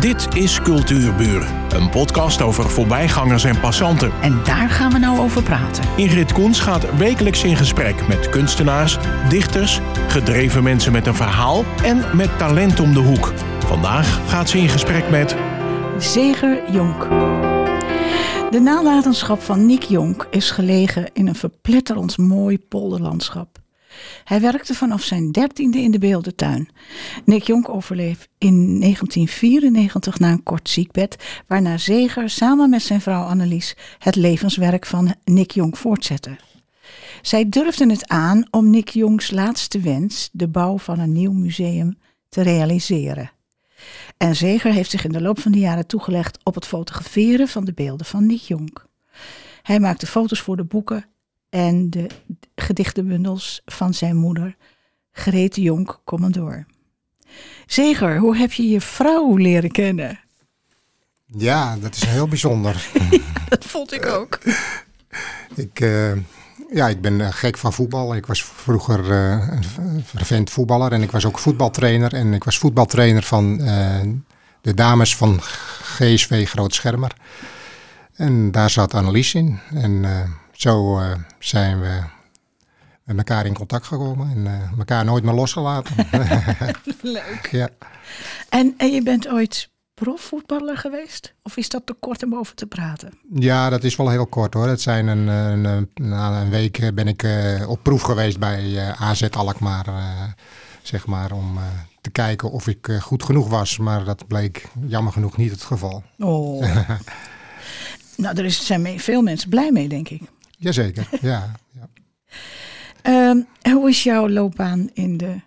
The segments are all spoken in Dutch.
Dit is Cultuurburen, een podcast over voorbijgangers en passanten. En daar gaan we nou over praten. Ingrid Koens gaat wekelijks in gesprek met kunstenaars, dichters, gedreven mensen met een verhaal en met talent om de hoek. Vandaag gaat ze in gesprek met Zeger Jonk. De nalatenschap van Nick Jonk is gelegen in een verpletterend mooi polderlandschap. Hij werkte vanaf zijn dertiende in de beeldentuin. Nick Jonk overleef in 1994 na een kort ziekbed, waarna Zeger samen met zijn vrouw Annelies het levenswerk van Nick Jonk voortzette. Zij durfden het aan om Nick Jonks laatste wens, de bouw van een nieuw museum, te realiseren. En Zeger heeft zich in de loop van de jaren toegelegd op het fotograferen van de beelden van Nick Jonk. Hij maakte foto's voor de boeken en de gedichtenbundels van zijn moeder, Grete Jonk, commandeur. Zeger, hoe heb je je vrouw leren kennen? Ja, dat is heel bijzonder. dat vond ik ook. ik, uh, ja, ik ben gek van voetbal. Ik was vroeger uh, een vervent voetballer en ik was ook voetbaltrainer. En ik was voetbaltrainer van uh, de dames van GSV Groot Schermer. En daar zat Annelies in. En zo zijn we met elkaar in contact gekomen en uh, elkaar nooit meer losgelaten. Leuk. Ja. En, en je bent ooit profvoetballer geweest? Of is dat te kort om over te praten? Ja, dat is wel heel kort hoor. Het zijn een, een, na een week ben ik uh, op proef geweest bij uh, AZ Alkmaar, zeg maar, om te kijken of ik goed genoeg was. Maar dat bleek jammer genoeg niet het geval. Oh. nou, er is, zijn veel mensen blij mee, denk ik. Jazeker, ja. ja. Um, hoe is jouw loopbaan in de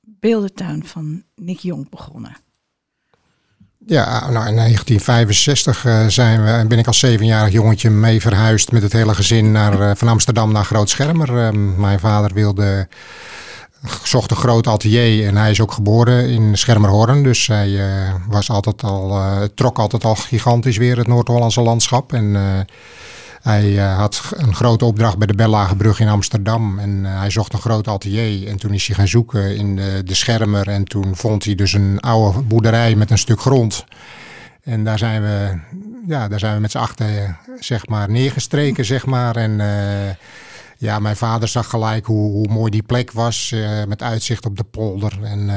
beeldentuin van Nick Jong begonnen? Ja, nou in 1965 uh, zijn we, ben ik als zevenjarig jongetje mee verhuisd met het hele gezin naar, uh, van Amsterdam naar Groot Schermer. Uh, mijn vader wilde, zocht een groot atelier en hij is ook geboren in Schermerhorn. Dus hij was altijd al, trok altijd al gigantisch weer het Noord-Hollandse landschap. En hij uh, had een grote opdracht bij de Bellagebrug in Amsterdam. En uh, hij zocht een groot atelier. En toen is hij gaan zoeken in de, de Schermer. En toen vond hij dus een oude boerderij met een stuk grond. En daar zijn we, ja, daar zijn we met z'n achter zeg maar, neergestreken, zeg maar. En uh, ja, mijn vader zag gelijk hoe, hoe mooi die plek was, met uitzicht op de polder. En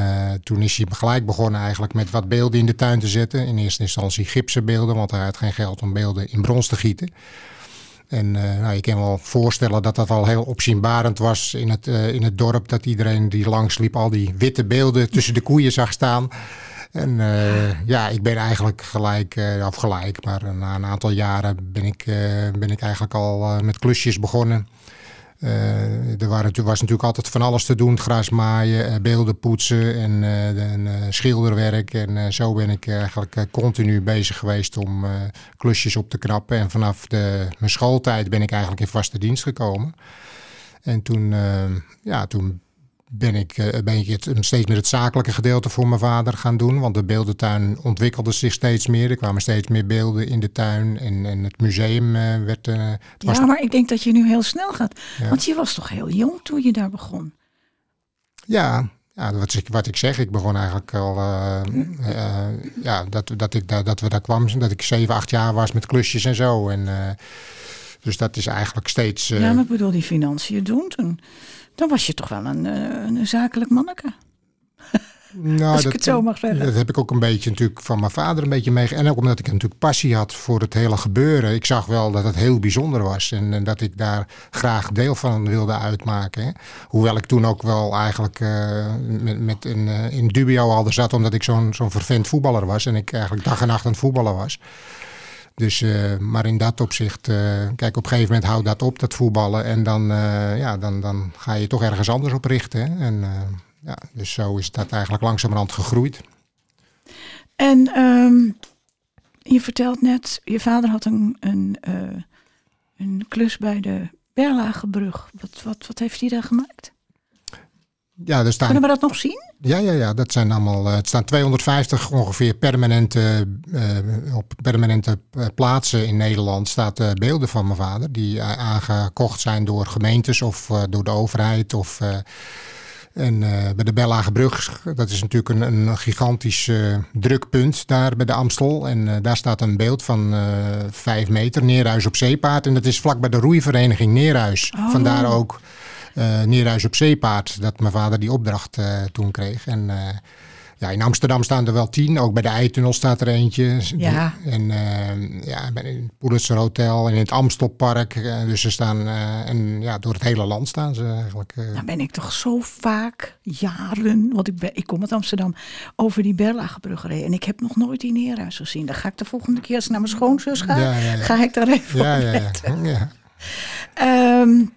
toen is hij gelijk begonnen eigenlijk met wat beelden in de tuin te zetten. In eerste instantie gipsen beelden, want hij had geen geld om beelden in brons te gieten. En uh, nou, je kan wel voorstellen dat dat al heel opzienbarend was in het, uh, in het dorp. Dat iedereen die langs liep al die witte beelden tussen de koeien zag staan. En uh, ja, ik ben eigenlijk gelijk, of gelijk, maar na een aantal jaren ben ik, ben ik eigenlijk al met klusjes begonnen. Uh, er waren, was natuurlijk altijd van alles te doen. Gras maaien, beelden poetsen en, en schilderwerk. En zo ben ik eigenlijk continu bezig geweest om klusjes op te knappen. En vanaf de, mijn schooltijd ben ik eigenlijk in vaste dienst gekomen. En toen, ja, toen ben ik, ben ik het, steeds meer het zakelijke gedeelte voor mijn vader gaan doen. Want de beeldentuin ontwikkelde zich steeds meer. Er kwamen steeds meer beelden in de tuin. En, en het museum uh, werd... Uh, het ja, maar ik denk dat je nu heel snel gaat. Ja. Want je was toch heel jong toen je daar begon? Ja, ja wat, ik, wat ik zeg. Ik begon eigenlijk al... Uh, ja, dat, dat, ik, dat, dat we daar kwamen. Dat ik 7, 8 jaar was met klusjes en zo. En, dus dat is eigenlijk steeds... ja, maar ik bedoel, die financiën doen toen dan was je toch wel een, een zakelijk manneke. Nou, Als dat, ik het zo mag zeggen. Dat heb ik ook een beetje natuurlijk van mijn vader een beetje mee. En ook omdat ik natuurlijk passie had voor het hele gebeuren. Ik zag wel dat het heel bijzonder was. En, en dat ik daar graag deel van wilde uitmaken. Hè. Hoewel ik toen ook wel eigenlijk uh, met, met een, uh, in dubio al zat. Omdat ik zo'n zo'n vervent voetballer was. En ik eigenlijk dag en nacht aan het voetballen was. Dus, uh, maar in dat opzicht, uh, kijk, op een gegeven moment houdt dat op, dat voetballen. En dan, uh, ja, dan, dan ga je toch ergens anders op richten. Hè? En ja, dus zo is dat eigenlijk langzamerhand gegroeid. En um, je vertelt net, je vader had een, een, een klus bij de Berlagebrug. Wat, wat, wat heeft hij daar gemaakt? Ja, er staan, Kunnen we dat nog zien? Ja, ja, ja dat zijn allemaal. Het staan 250 ongeveer permanente, uh, op permanente plaatsen in Nederland staat uh, beelden van mijn vader. Die aangekocht zijn door gemeentes of uh, door de overheid. Of, En eh, bij de Bellagebrug, dat is natuurlijk een, een gigantisch drukpunt daar bij de Amstel. En daar staat een beeld van vijf meter, Neerhuis op Zeepaard. En dat is vlak bij de roeivereniging Neerhuis. Oh. Vandaar ook Neerhuis op Zeepaard, dat mijn vader die opdracht toen kreeg. En ja, in Amsterdam staan er wel tien. Ook bij de Eitunnel staat er eentje. Ja. En uh, ja, bij het Pulitzer Hotel en in het Amstelpark. Uh, dus ze staan, uh, en ja, door het hele land staan ze eigenlijk. Dan ben ik toch zo vaak, jaren, want ik, ben, ik kom uit Amsterdam, over die Berlagebrug gereden. En ik heb nog nooit die Neerhuis gezien. Dan ga ik de volgende keer als ik naar mijn schoonzus ga, ja, ja, ja. ga ik daar even ja, op ja, ja. Um,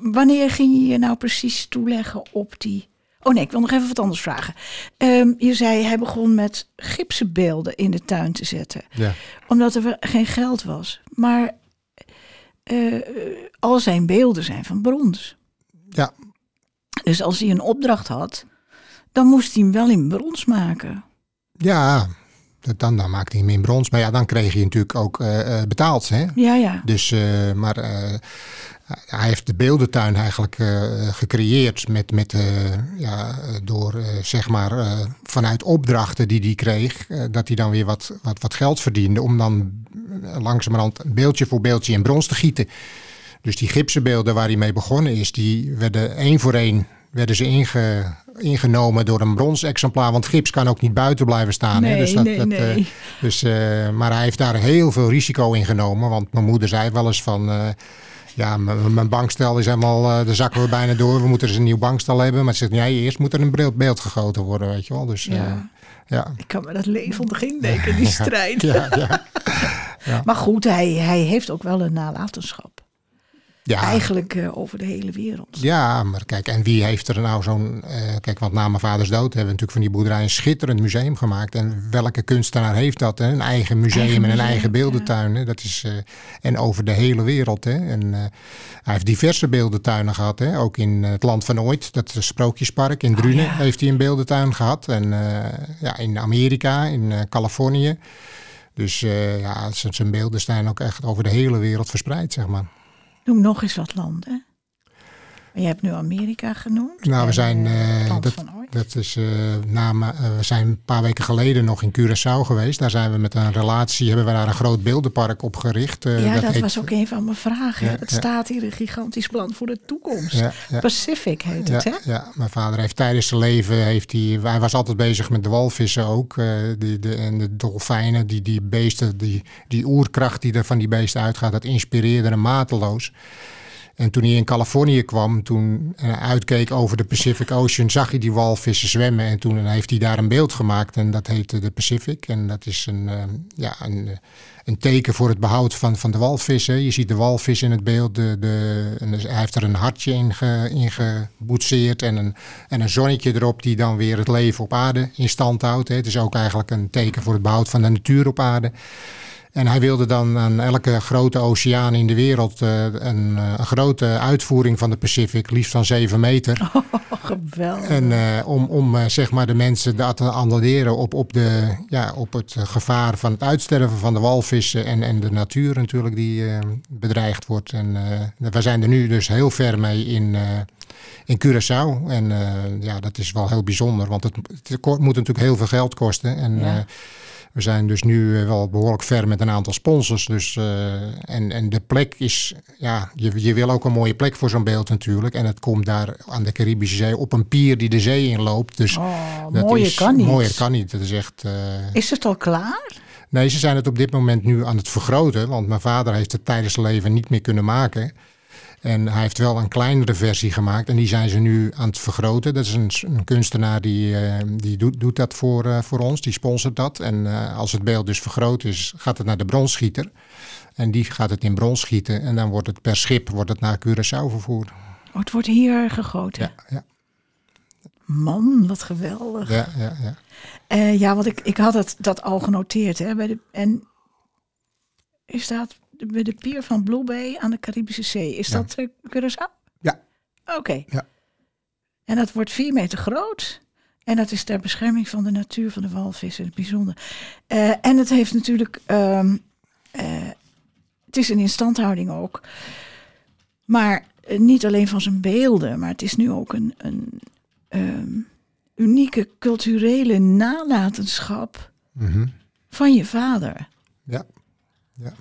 wanneer ging je je nou precies toeleggen op die Oh nee, ik wil nog even wat anders vragen. Um, je zei, hij begon met gipsen beelden in de tuin te zetten. Ja. Omdat er geen geld was. Maar uh, al zijn beelden zijn van brons. Ja. Dus als hij een opdracht had, dan moest hij hem wel in brons maken. Ja, dan, dan maakte hij hem in brons. Maar ja, dan kreeg hij natuurlijk ook uh, betaald. Hè? Ja, ja. Dus, uh, maar hij heeft de beeldentuin eigenlijk gecreëerd met, met, ja, door zeg maar vanuit opdrachten die hij kreeg, dat hij dan weer wat, wat, wat geld verdiende om dan langzamerhand beeldje voor beeldje in brons te gieten. Dus die gipsenbeelden waar hij mee begonnen is, die werden één voor één werden ze inge, ingenomen door een brons exemplaar. Want gips kan ook niet buiten blijven staan. Nee, hè? Dus dat, nee, dat, nee. dus, maar hij heeft daar heel veel risico in genomen. Want mijn moeder zei wel eens van ja, mijn bankstel is helemaal, daar zakken we bijna door. We moeten dus een nieuw bankstel hebben. Maar ze zegt, nee, eerst moet er een beeld gegoten worden, weet je wel. Dus, ja. Ja. Ik kan me dat levendig indenken, die strijd. ja, ja. ja. Maar goed, hij, hij heeft ook wel een nalatenschap. Ja. Eigenlijk uh, over de hele wereld. Ja, maar kijk, en wie heeft er nou zo'n... Uh, kijk, want na mijn vaders dood hebben we natuurlijk van die boerderij een schitterend museum gemaakt. En welke kunstenaar heeft dat? Hè? Een eigen museum Eigen en een museum, eigen beeldentuin. Hè? Dat is, uh, en over de hele wereld. Hè? En hij heeft diverse beeldentuinen gehad. Hè? Ook in het Land van Ooit, dat Sprookjespark in Drunen, Oh, ja. heeft hij een beeldentuin gehad. En ja, in Amerika, in Californië. Dus ja, zijn beelden zijn ook echt over de hele wereld verspreid, zeg maar. Noem nog eens wat landen. Je hebt nu Amerika genoemd. Nou, we zijn. eh, Uh, Land dat, dat is, uh, na, uh, we zijn een paar weken geleden nog in Curaçao geweest. Daar zijn we met een relatie, hebben we daar een groot beeldenpark opgericht. Ja, dat, heet, was ook een van mijn vragen. Ja, het ja. staat hier een gigantisch plan voor de toekomst. Ja. Pacific heet het, hè? ja, mijn vader heeft tijdens zijn leven, heeft hij, hij was altijd bezig met de walvissen ook. eh, die, de, en de dolfijnen, die, die beesten, die, die oerkracht die er van die beesten uitgaat, dat inspireerde hem mateloos. En toen hij in Californië kwam, toen hij uitkeek over de Pacific Ocean, zag hij die walvissen zwemmen. En toen heeft hij daar een beeld gemaakt en dat heette de Pacific. En dat is een, uh, ja, een, een teken voor het behoud van, van de walvissen. Je ziet de walvis in het beeld. De, de, en hij heeft er een hartje in, ge, in geboetseerd en een, en een zonnetje erop die dan weer het leven op aarde in stand houdt. Het is ook eigenlijk een teken voor het behoud van de natuur op aarde. En hij wilde dan aan elke grote oceaan in de wereld uh, een, een, grote uitvoering van de Pacific, liefst van 7 meter. Oh, geweldig. En uh, om, om zeg maar de mensen te attenderen op, op, de, ja, op het gevaar van het uitsterven van de walvissen en, en de natuur natuurlijk die bedreigd wordt. En we zijn er nu dus heel ver mee in, in Curaçao. En ja, dat is wel heel bijzonder, want het, het moet natuurlijk heel veel geld kosten. En, Ja. We zijn dus nu wel behoorlijk ver met een aantal sponsors. Dus, uh, en, en de plek is, ja, je, je wil ook een mooie plek voor zo'n beeld natuurlijk. En het komt daar aan de Caribische Zee op een pier die de zee inloopt. Dus Oh, dat mooier is, kan niet. Mooier kan niet. Dat is echt. Uh, Is het al klaar? nee, ze zijn het op dit moment nu aan het vergroten. Want mijn vader heeft het tijdens zijn leven niet meer kunnen maken. En hij heeft wel een kleinere versie gemaakt en die zijn ze nu aan het vergroten. Dat is een, een kunstenaar die, uh, die doet, doet dat voor, uh, voor ons, die sponsort dat. En uh, als het beeld dus vergroot is, gaat het naar de bronsschieter. En die gaat het in brons schieten en dan wordt het per schip wordt het naar Curaçao vervoerd. Oh, het wordt hier gegoten. Ja, ja, Man, wat geweldig. ja, ja. ja. Eh, ja, want ik, ik had het, dat al genoteerd. Hè, bij de, en is dat bij de pier van Blue Bay aan de Caribische Zee? Is Ja. dat uh, Curaçao? Ja. Oké. Ja. En dat wordt vier meter groot. En dat is ter bescherming van de natuur van de walvis in het bijzonder. Eh, en het heeft natuurlijk... ehm, eh, het is een instandhouding ook. Maar niet alleen van zijn beelden, maar het is nu ook een, een ehm, unieke culturele nalatenschap Mhm. van je vader. Ja. Ja.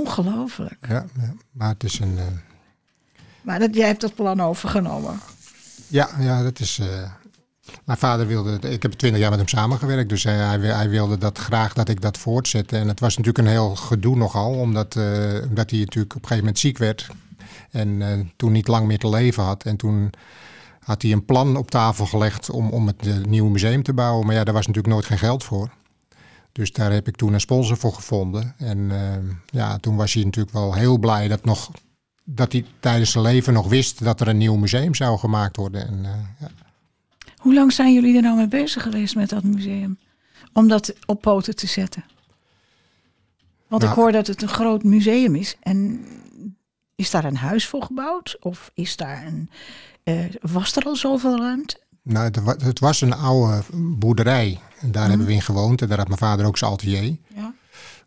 Ongelooflijk. Ja, ja. Maar het is een. eh, Maar dat, jij hebt dat plan overgenomen. ja, ja, dat is. eh, mijn vader wilde. Ik heb twintig jaar met hem samengewerkt, dus hij, hij, wil- hij wilde dat graag dat ik dat voortzette. En het was natuurlijk een heel gedoe nogal, omdat, eh, omdat hij natuurlijk op een gegeven moment ziek werd. En toen niet lang meer te leven had. En toen had hij een plan op tafel gelegd om, om het nieuwe museum te bouwen. Maar ja, daar was natuurlijk nooit geen geld voor. Dus daar heb ik toen een sponsor voor gevonden. En eh, ja, toen was hij natuurlijk wel heel blij dat, nog, dat hij tijdens zijn leven nog wist dat er een nieuw museum zou gemaakt worden. En, eh, ja. Hoe lang zijn jullie er nou mee bezig geweest met dat museum? Om dat op poten te zetten? Want ik Nou- hoor dat het een groot museum is. En is daar een huis voor gebouwd? Of is daar een, eh, was er al zoveel ruimte? Nou, het was een oude boerderij. En daar hebben we in gewoond. En daar had mijn vader ook zijn atelier. Ja.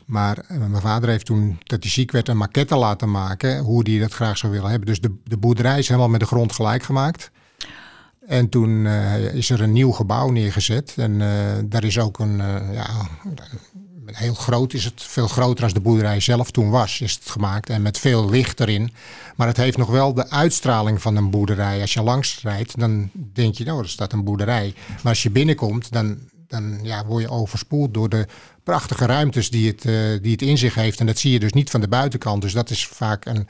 Maar eh, mijn vader heeft toen, dat hij ziek werd, een maquette laten maken. Hoe hij dat graag zou willen hebben. Dus de, de boerderij is helemaal met de grond gelijk gemaakt. En toen eh, is er een nieuw gebouw neergezet. En eh, daar is ook een, ja, heel groot is het. Veel groter als de boerderij zelf toen was, is het gemaakt. En met veel licht erin. Maar het heeft nog wel de uitstraling van een boerderij. Als je langs rijdt, dan denk je, nou, er staat een boerderij. Maar als je binnenkomt, dan, dan ja, word je overspoeld door de prachtige ruimtes die het, eh, die het in zich heeft. En dat zie je dus niet van de buitenkant. Dus dat is vaak een,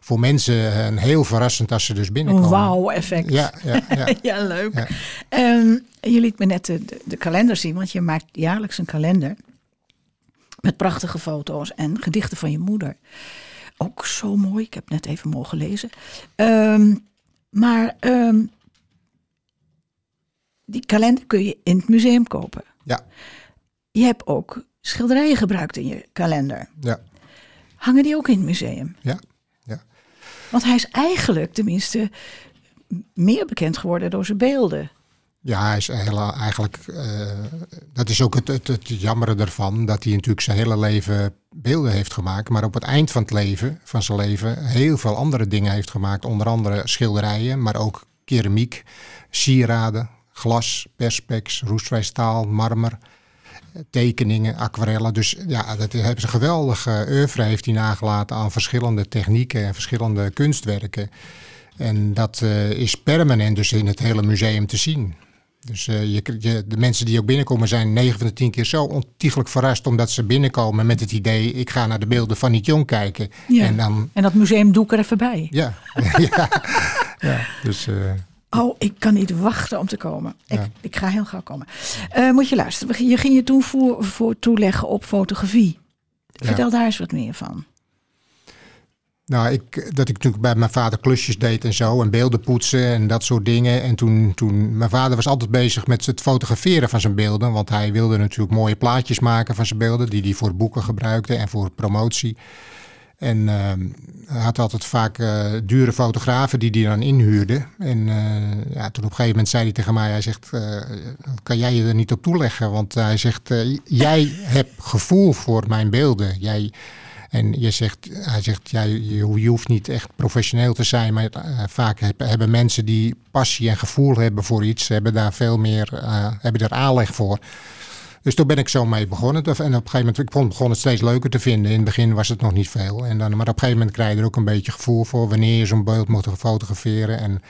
voor mensen een heel verrassend als ze dus binnenkomen. Een wauw-effect. Ja, ja, ja. Ja, leuk. Ehm, je liet me net de, de, de kalender zien, want je maakt jaarlijks een kalender. Met prachtige foto's en gedichten van je moeder. Ook zo mooi, ik heb net even mogen lezen. Ehm, maar ehm, die kalender kun je in het museum kopen. ja, Je hebt ook schilderijen gebruikt in je kalender. ja, Hangen die ook in het museum? ja, ja. Want hij is eigenlijk tenminste meer bekend geworden door zijn beelden. Ja, hij is heel, eigenlijk. eh, dat is ook het, het, het jammere ervan. Dat hij natuurlijk zijn hele leven beelden heeft gemaakt. Maar op het eind van het leven, van zijn leven, heel veel andere dingen heeft gemaakt. Onder andere schilderijen, maar ook keramiek, sieraden, glas, perspex, roestvrij staal, marmer. eh, Tekeningen, aquarellen. Dus ja, dat hebben ze geweldige oeuvre heeft hij nagelaten aan verschillende technieken en verschillende kunstwerken. En dat eh, is permanent dus in het hele museum te zien. Dus eh, je, je, de mensen die ook binnenkomen zijn 9 van de 10 keer zo ontiegelijk verrast omdat ze binnenkomen met het idee: ik ga naar de beelden van niet jong kijken. Ja. En dan, En dat museum doe ik er even bij. ja, ja, ja. Dus eh, Oh, ik kan niet wachten om te komen. Ik, Ja. ik ga heel gauw komen. Eh, moet je luisteren. Je ging je toen voor, voor toeleggen op fotografie. Vertel daar eens wat meer van. Nou, ik, dat ik natuurlijk bij mijn vader klusjes deed en zo. En beelden poetsen en dat soort dingen. En toen, toen, mijn vader was altijd bezig met het fotograferen van zijn beelden. Want hij wilde natuurlijk mooie plaatjes maken van zijn beelden. Die hij voor boeken gebruikte en voor promotie. En ehm, hij had altijd vaak eh, dure fotografen die hij dan inhuurde. En eh, ja, toen op een gegeven moment zei hij tegen mij, hij zegt, eh, kan jij je er niet op toeleggen? Want hij zegt, jij hebt gevoel voor mijn beelden. Jij, en je zegt, hij zegt, jij, je, je hoeft niet echt professioneel te zijn, maar vaak heb- hebben mensen die passie en gevoel hebben voor iets, hebben daar veel meer, hebben er aanleg voor. Dus toen ben ik zo mee begonnen. En op een gegeven moment, ik begon het steeds leuker te vinden. In het begin was het nog niet veel. En dan, maar op een gegeven moment krijg je er ook een beetje gevoel voor wanneer je zo'n beeld moet fotograferen. En,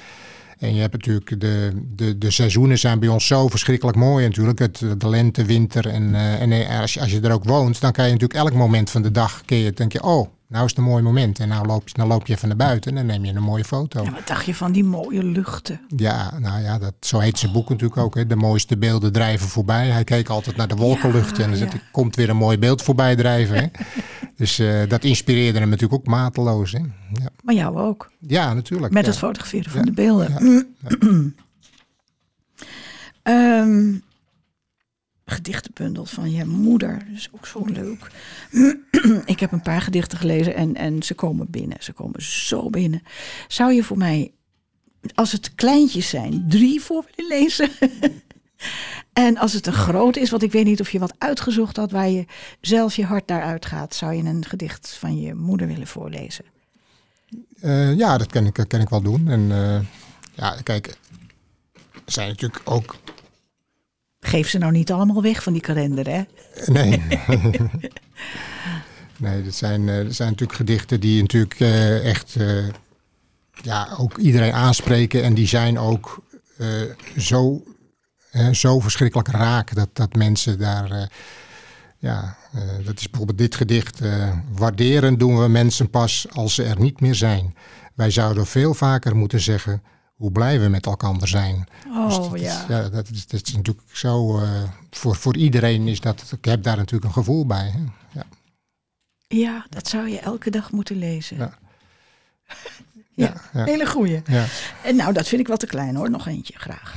en je hebt natuurlijk, de, de, de seizoenen zijn bij ons zo verschrikkelijk mooi natuurlijk. Het, de lente, winter. En, eh, en eh, als, je, als je er ook woont, dan kan je natuurlijk elk moment van de dag, je, denk je, oh, nou is het een mooi moment. En nou loop je, dan loop je even naar buiten en dan neem je een mooie foto. Ja, wat dacht je van die mooie luchten? Ja, nou ja, dat, zo heet zijn boek natuurlijk ook. Hè. De mooiste beelden drijven voorbij. Hij keek altijd naar de wolkenlucht Ja, en dan ja. hij, komt weer een mooi beeld voorbij drijven. Hè. dus eh, dat inspireerde hem natuurlijk ook mateloos. Hè. Ja. Maar jou ook. ja, natuurlijk. Met het fotograferen van de beelden. Ehm, gedichtenbundel van je moeder. Dat is ook zo leuk. ik heb een paar gedichten gelezen en, en ze komen binnen. Ze komen zo binnen. Zou je voor mij, als het kleintjes zijn, drie voor willen lezen? en als het een groot is, want ik weet niet of je wat uitgezocht had waar je zelf je hart naar uitgaat, zou je een gedicht van je moeder willen voorlezen? Eh, ja, dat kan ik, kan ik wel doen. En eh, ja, kijk, er zijn natuurlijk ook... Geef ze nou niet allemaal weg van die kalender, hè? Nee. nee, dat zijn, eh, dat zijn natuurlijk gedichten die natuurlijk eh, echt eh, ja, ook iedereen aanspreken. En die zijn ook zo, zo verschrikkelijk raak dat, dat mensen daar... ja, dat is bijvoorbeeld dit gedicht. waarderen doen we mensen pas als ze er niet meer zijn. Wij zouden veel vaker moeten zeggen hoe blij we met elkaar zijn. Dus Oh dat is- ja. dat is, dat is natuurlijk zo. eh, voor, voor iedereen is dat. Ik heb daar natuurlijk een gevoel bij. Hè? Ja. Ja, dat zou je elke dag moeten lezen. Ja. Ja, ja. hele goeie. Ja. En nou, dat vind ik wel te klein hoor. Nog eentje, graag.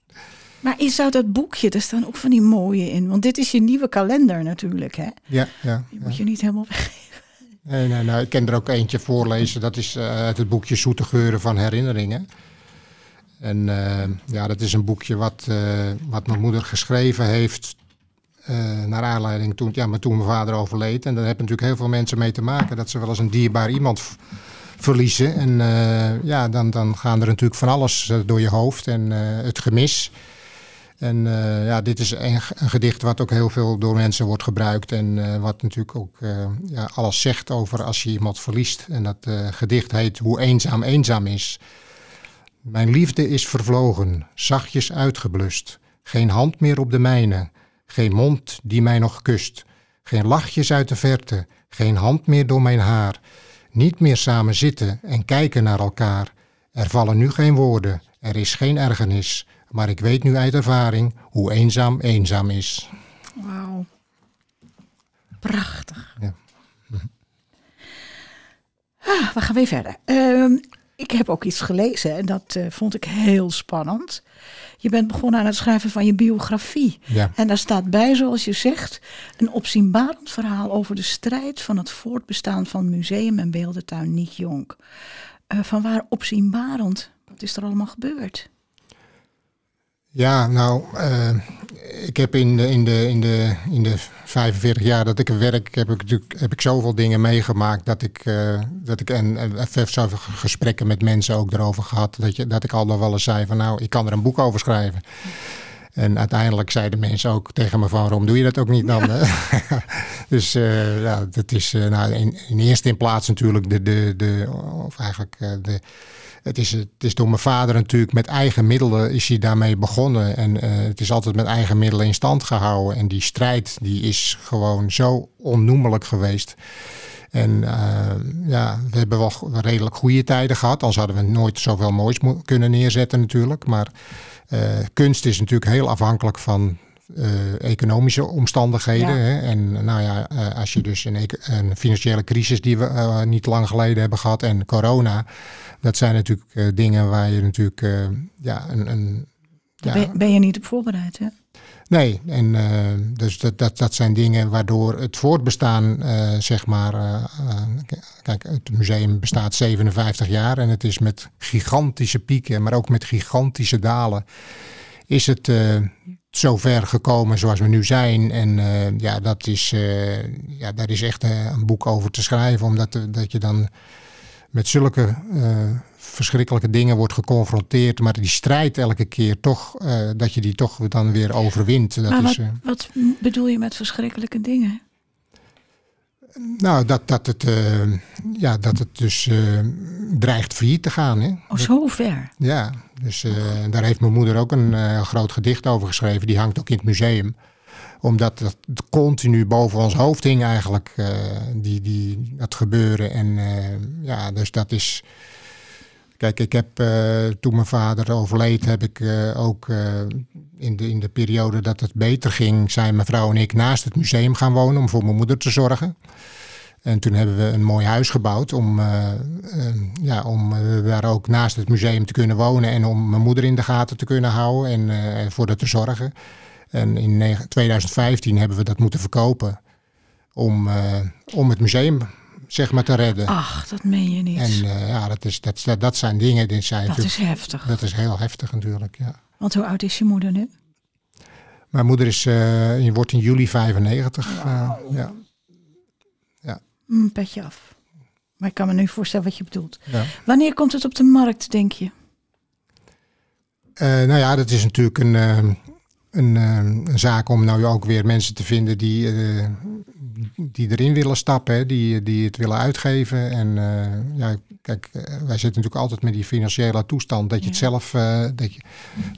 maar is zou dat boekje, daar staan ook van die mooie in. Want dit is je nieuwe kalender natuurlijk, hè? Ja, ja, Die moet je niet helemaal weggeven. Nee, nee, nou, ik kan er ook eentje voorlezen. Dat is eh, uit het boekje Zoete Geuren van Herinneringen. En eh, ja, dat is een boekje wat, eh, wat mijn moeder geschreven heeft. eh, naar aanleiding toen, ja, maar toen mijn vader overleed. En daar hebben natuurlijk heel veel mensen mee te maken. Dat ze wel eens een dierbaar iemand verliezen. En ja, dan, dan gaan er natuurlijk van alles door je hoofd. En het gemis. En ja, dit is een, een gedicht wat ook heel veel door mensen wordt gebruikt. En wat natuurlijk ook ja, alles zegt over als je iemand verliest. En dat gedicht heet Hoe eenzaam eenzaam is. Mijn liefde is vervlogen, zachtjes uitgeblust. Geen hand meer op de mijne, geen mond die mij nog kust. Geen lachjes uit de verte, geen hand meer door mijn haar. Niet meer samen zitten en kijken naar elkaar. Er vallen nu geen woorden, er is geen ergernis. Maar ik weet nu uit ervaring hoe eenzaam eenzaam is. Wauw. Prachtig. Ja. Ah, we gaan weer verder. Ehm, ik heb ook iets gelezen en dat eh, vond ik heel spannend. Je bent begonnen aan het schrijven van je biografie. Ja. En daar staat bij, zoals je zegt, een opzienbarend verhaal over de strijd van het voortbestaan van museum en beeldentuin Niek Jonk. Eh, van waar opzienbarend? Wat is er allemaal gebeurd? Ja, nou, eh, ik heb in de, in, de, in, de, in de 45 jaar dat ik er werk, heb ik, natuurlijk, heb ik zoveel dingen meegemaakt dat ik, eh, dat ik en, en heb zoveel gesprekken met mensen ook erover gehad, dat, je, dat ik al wel eens zei van nou, ik kan er een boek over schrijven. En uiteindelijk zeiden mensen ook tegen me van, waarom doe je dat ook niet dan? dus eh, ja, dat is uh, nou, in, in eerste in plaats natuurlijk de, de, de of eigenlijk uh, de, het is, het is door mijn vader natuurlijk met eigen middelen is hij daarmee begonnen. En uh, het is altijd met eigen middelen in stand gehouden. En die strijd die is gewoon zo onnoemelijk geweest. En uh, ja, we hebben wel redelijk goede tijden gehad. Anders hadden we nooit zoveel moois kunnen neerzetten natuurlijk. Maar uh, kunst is natuurlijk heel afhankelijk van uh, economische omstandigheden. Ja. Hè? En nou ja, uh, als je dus een, een, financiële crisis die we uh, niet lang geleden hebben gehad en corona, dat zijn natuurlijk dingen waar je natuurlijk ja, een. een ja. ben, ben, je niet op voorbereid, hè? Nee, en dus dat, dat, dat zijn dingen waardoor het voortbestaan, zeg maar. kijk, het museum bestaat 57 jaar en het is met gigantische pieken, maar ook met gigantische dalen. Is het zo ver gekomen zoals we nu zijn. En uh, ja, dat is, uh, ja, daar is echt uh, een boek over te schrijven. Omdat dat je dan met zulke verschrikkelijke dingen wordt geconfronteerd. Maar die strijd elke keer toch, dat je die toch dan weer overwint. Dat maar wat, is, wat bedoel je met verschrikkelijke dingen? Nou, dat, dat, het, ja, dat het dus dreigt failliet te gaan. Hè? Oh, zo ver? Ja, dus uh, daar heeft mijn moeder ook een uh, groot gedicht over geschreven. Die hangt ook in het museum. Omdat dat continu boven ons hoofd hing eigenlijk, uh, die, die, dat gebeuren. En ja, dus dat is... Kijk, ik heb toen mijn vader overleed, heb ik ook in, de, in de periode dat het beter ging... zijn mijn vrouw en ik naast het museum gaan wonen om voor mijn moeder te zorgen. En toen hebben we een mooi huis gebouwd om, uh, uh, ja, om uh, daar ook naast het museum te kunnen wonen en om mijn moeder in de gaten te kunnen houden en uh, voor haar te zorgen. En in 2015 hebben we dat moeten verkopen om, om het museum zeg maar te redden. Ach, dat meen je niet. En ja, dat, is, dat, dat, dat zijn dingen. Die zijn dat is heftig. Dat is heel heftig natuurlijk, ja. Want hoe oud is je moeder nu? Mijn moeder is, wordt in juli 95. Wow. ja. Mm, petje af. Maar ik kan me nu voorstellen wat je bedoelt. Ja. Wanneer komt het op de markt, denk je? Eh, nou ja, dat is natuurlijk een, eh, een, eh, een zaak om nou ook weer mensen te vinden die, eh, die erin willen stappen, hè, die, die het willen uitgeven. En eh, ja, kijk, eh, wij zitten natuurlijk altijd met die financiële toestand dat je het zelf. dat je,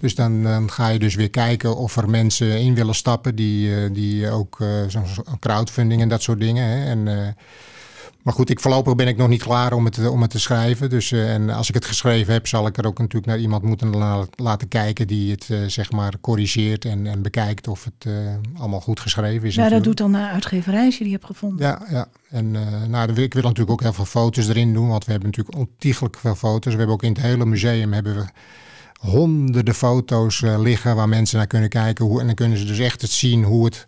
dus dan, dan ga je dus weer kijken of er mensen in willen stappen die, die ook zo'n crowdfunding en dat soort dingen. Hè, en, maar goed, ik, voorlopig ben ik nog niet klaar om het, om het te schrijven. Dus, eh, en als ik het geschreven heb, zal ik er ook natuurlijk naar iemand moeten la- laten kijken die het eh, zeg maar corrigeert en, en bekijkt of het eh, allemaal goed geschreven is. Ja, dat doet dan de uitgeverij als je die hebt gevonden. Ja, ja. En eh, nou, ik wil natuurlijk ook heel veel foto's erin doen, want we hebben natuurlijk ontiegelijk veel foto's. We hebben ook in het hele museum hebben we honderden foto's eh, liggen waar mensen naar kunnen kijken. Hoe, en dan kunnen ze dus echt het zien hoe het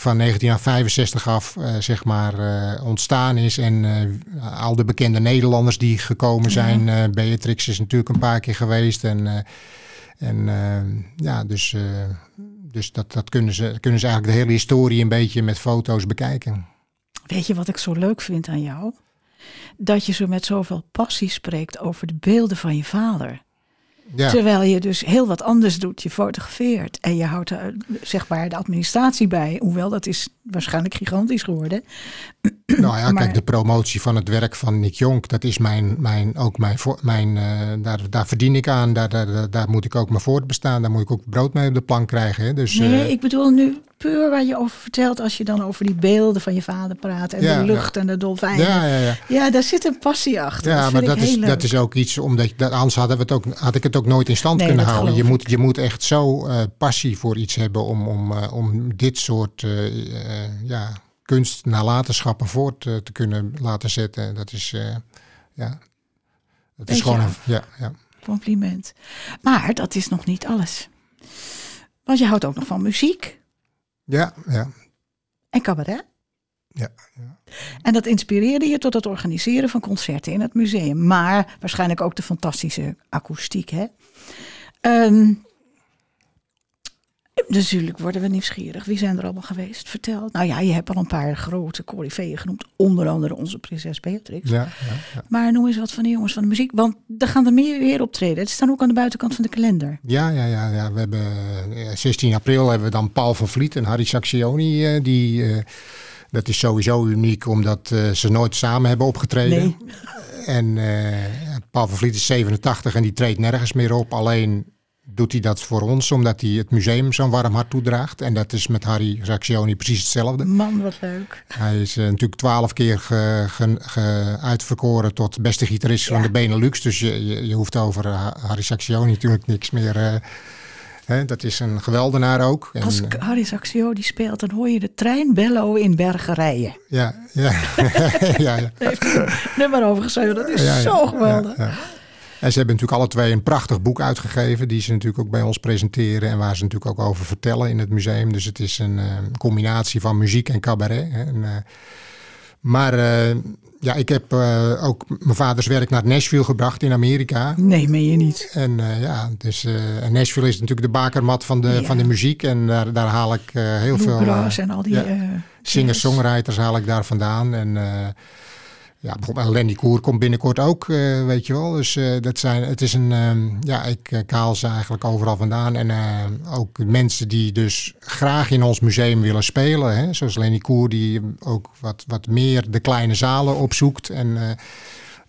van 1965 af eh, zeg maar eh, ontstaan is. En eh, al de bekende Nederlanders die gekomen zijn. eh, Beatrix is natuurlijk een paar keer geweest. En, en ja, dus, dus dat, dat kunnen, ze, kunnen ze eigenlijk de hele historie een beetje met foto's bekijken. Weet je wat ik zo leuk vind aan jou? Dat je zo met zoveel passie spreekt over de beelden van je vader. Ja. Terwijl je dus heel wat anders doet. Je fotografeert en je houdt er, zeg maar de administratie bij. Hoewel dat is waarschijnlijk gigantisch geworden. Nou ja, Maar- kijk, de promotie van het werk van Nick Jonk, dat is mijn, mijn, ook mijn, mijn eh, daar, daar verdien ik aan. Daar, daar, daar, moet ik ook mijn voortbestaan, daar moet ik ook brood mee op de plank krijgen. Hè. Dus, Nee, eh, ik bedoel nu puur waar je over vertelt. Als je dan over die beelden van je vader praat. En Ja, de lucht en de dolfijnen. ja, ja, ja. Ja, daar zit een passie achter. Ja, dat maar dat is, dat is ook iets, omdat je, dat, anders hadden we het ook, had ik het ook nooit in stand Nee, kunnen houden. Je moet, je moet echt zo eh, passie voor iets hebben om, om, om dit soort ja, kunst nalatenschappen voort eh, te kunnen laten zetten. Dat is, eh, ja, dat is gewoon, een, ja, ja. Compliment. Maar dat is nog niet alles. Want je houdt ook nog van muziek ja, ja, en cabaret. ja. En dat inspireerde je tot het organiseren van concerten in het museum. Maar waarschijnlijk ook de fantastische akoestiek. Hè? Ehm, natuurlijk worden we nieuwsgierig. Wie zijn er allemaal geweest? Vertel. Nou ja, je hebt al een paar grote coryfeeën genoemd. Onder andere onze prinses Beatrix. Ja, ja, ja. Maar noem eens wat van de jongens van de muziek. Want er gaan er meer weer optreden. Het staan ook aan de buitenkant van de kalender. Ja, ja, ja, ja. We hebben eh, 16 april hebben we dan Paul van Vliet en Harry Saxioni. eh, die, eh, dat is sowieso uniek omdat eh, ze nooit samen hebben opgetreden. Nee. En eh, Paul van Vliet is 87 en die treedt nergens meer op. Alleen doet hij dat voor ons omdat hij het museum zo'n warm hart toedraagt. En dat is met Harry Saxioni precies hetzelfde. Man, wat leuk. Hij is eh, natuurlijk twaalf keer ge, ge- ge- uitverkoren tot beste gitarist van de Benelux. Dus je, je, je hoeft over eh, Harry Saxioni natuurlijk niks meer... eh, hè, dat is een geweldenaar ook. En, Als Harry die speelt, dan hoor je de trein bello in Bergerijen. ja, ja, ja, ja. Daar heeft hij een nummer over geschreven. Dat is ja, zo geweldig. En ze hebben natuurlijk alle twee een prachtig boek uitgegeven, die ze natuurlijk ook bij ons presenteren en waar ze natuurlijk ook over vertellen in het museum. Dus het is een eh, combinatie van muziek en cabaret. En, eh, maar eh, ja, ik heb ook mijn vaders werk naar Nashville gebracht in Amerika. Nee, meen je niet. En ja, dus en Nashville is natuurlijk de bakermat van de, Ja. van de muziek. En daar, daar haal ik heel veel en al die... ja. singer-songwriters haal ik daar vandaan. En ja, bijvoorbeeld Lenny Koer komt binnenkort ook, uh, weet je wel. Dus uh, dat zijn, het is een, um, ja, ik, haal ze eigenlijk overal vandaan. En ook mensen die dus graag in ons museum willen spelen. Hè? Zoals Lenny Koer, die ook wat, wat meer de kleine zalen opzoekt. En, eh,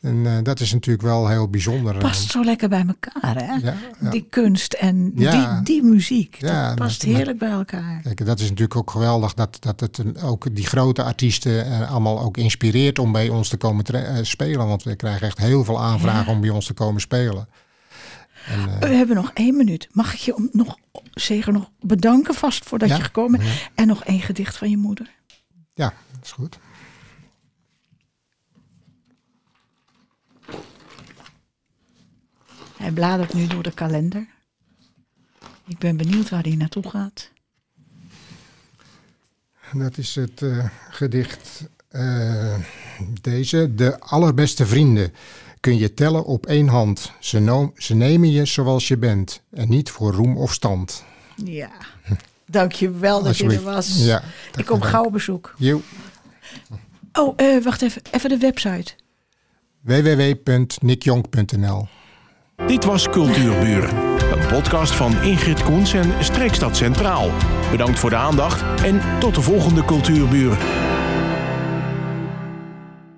en uh, dat is natuurlijk wel heel bijzonder. Past zo lekker bij elkaar, hè? Ja, ja. Die kunst en ja. die, die muziek. Dat past heerlijk bij elkaar. Kijk, dat is natuurlijk ook geweldig dat, dat het ook die grote artiesten uh, allemaal ook inspireert om bij ons te komen uh, spelen. Want we krijgen echt heel veel aanvragen om bij ons te komen spelen. En. We hebben nog één minuut. Mag ik je nog, zeker nog bedanken vast voordat je gekomen bent? En nog één gedicht van je moeder. Ja, dat is goed. Hij bladert nu door de kalender. Ik ben benieuwd waar hij naartoe gaat. Dat is het uh, gedicht uh, deze. De allerbeste vrienden kun je tellen op één hand. Ze, no ze, nemen je zoals je bent en niet voor roem of stand. Ja, dankjewel dat je er was. Ja, Ik kom gauw op bezoek. Jo. Oh, uh, wacht even. Even de website. www.nickjonk.nl Dit was Cultuurbuur, een podcast van Ingrid Koens en Streekstad Centraal. Bedankt voor de aandacht en tot de volgende Cultuurbuur.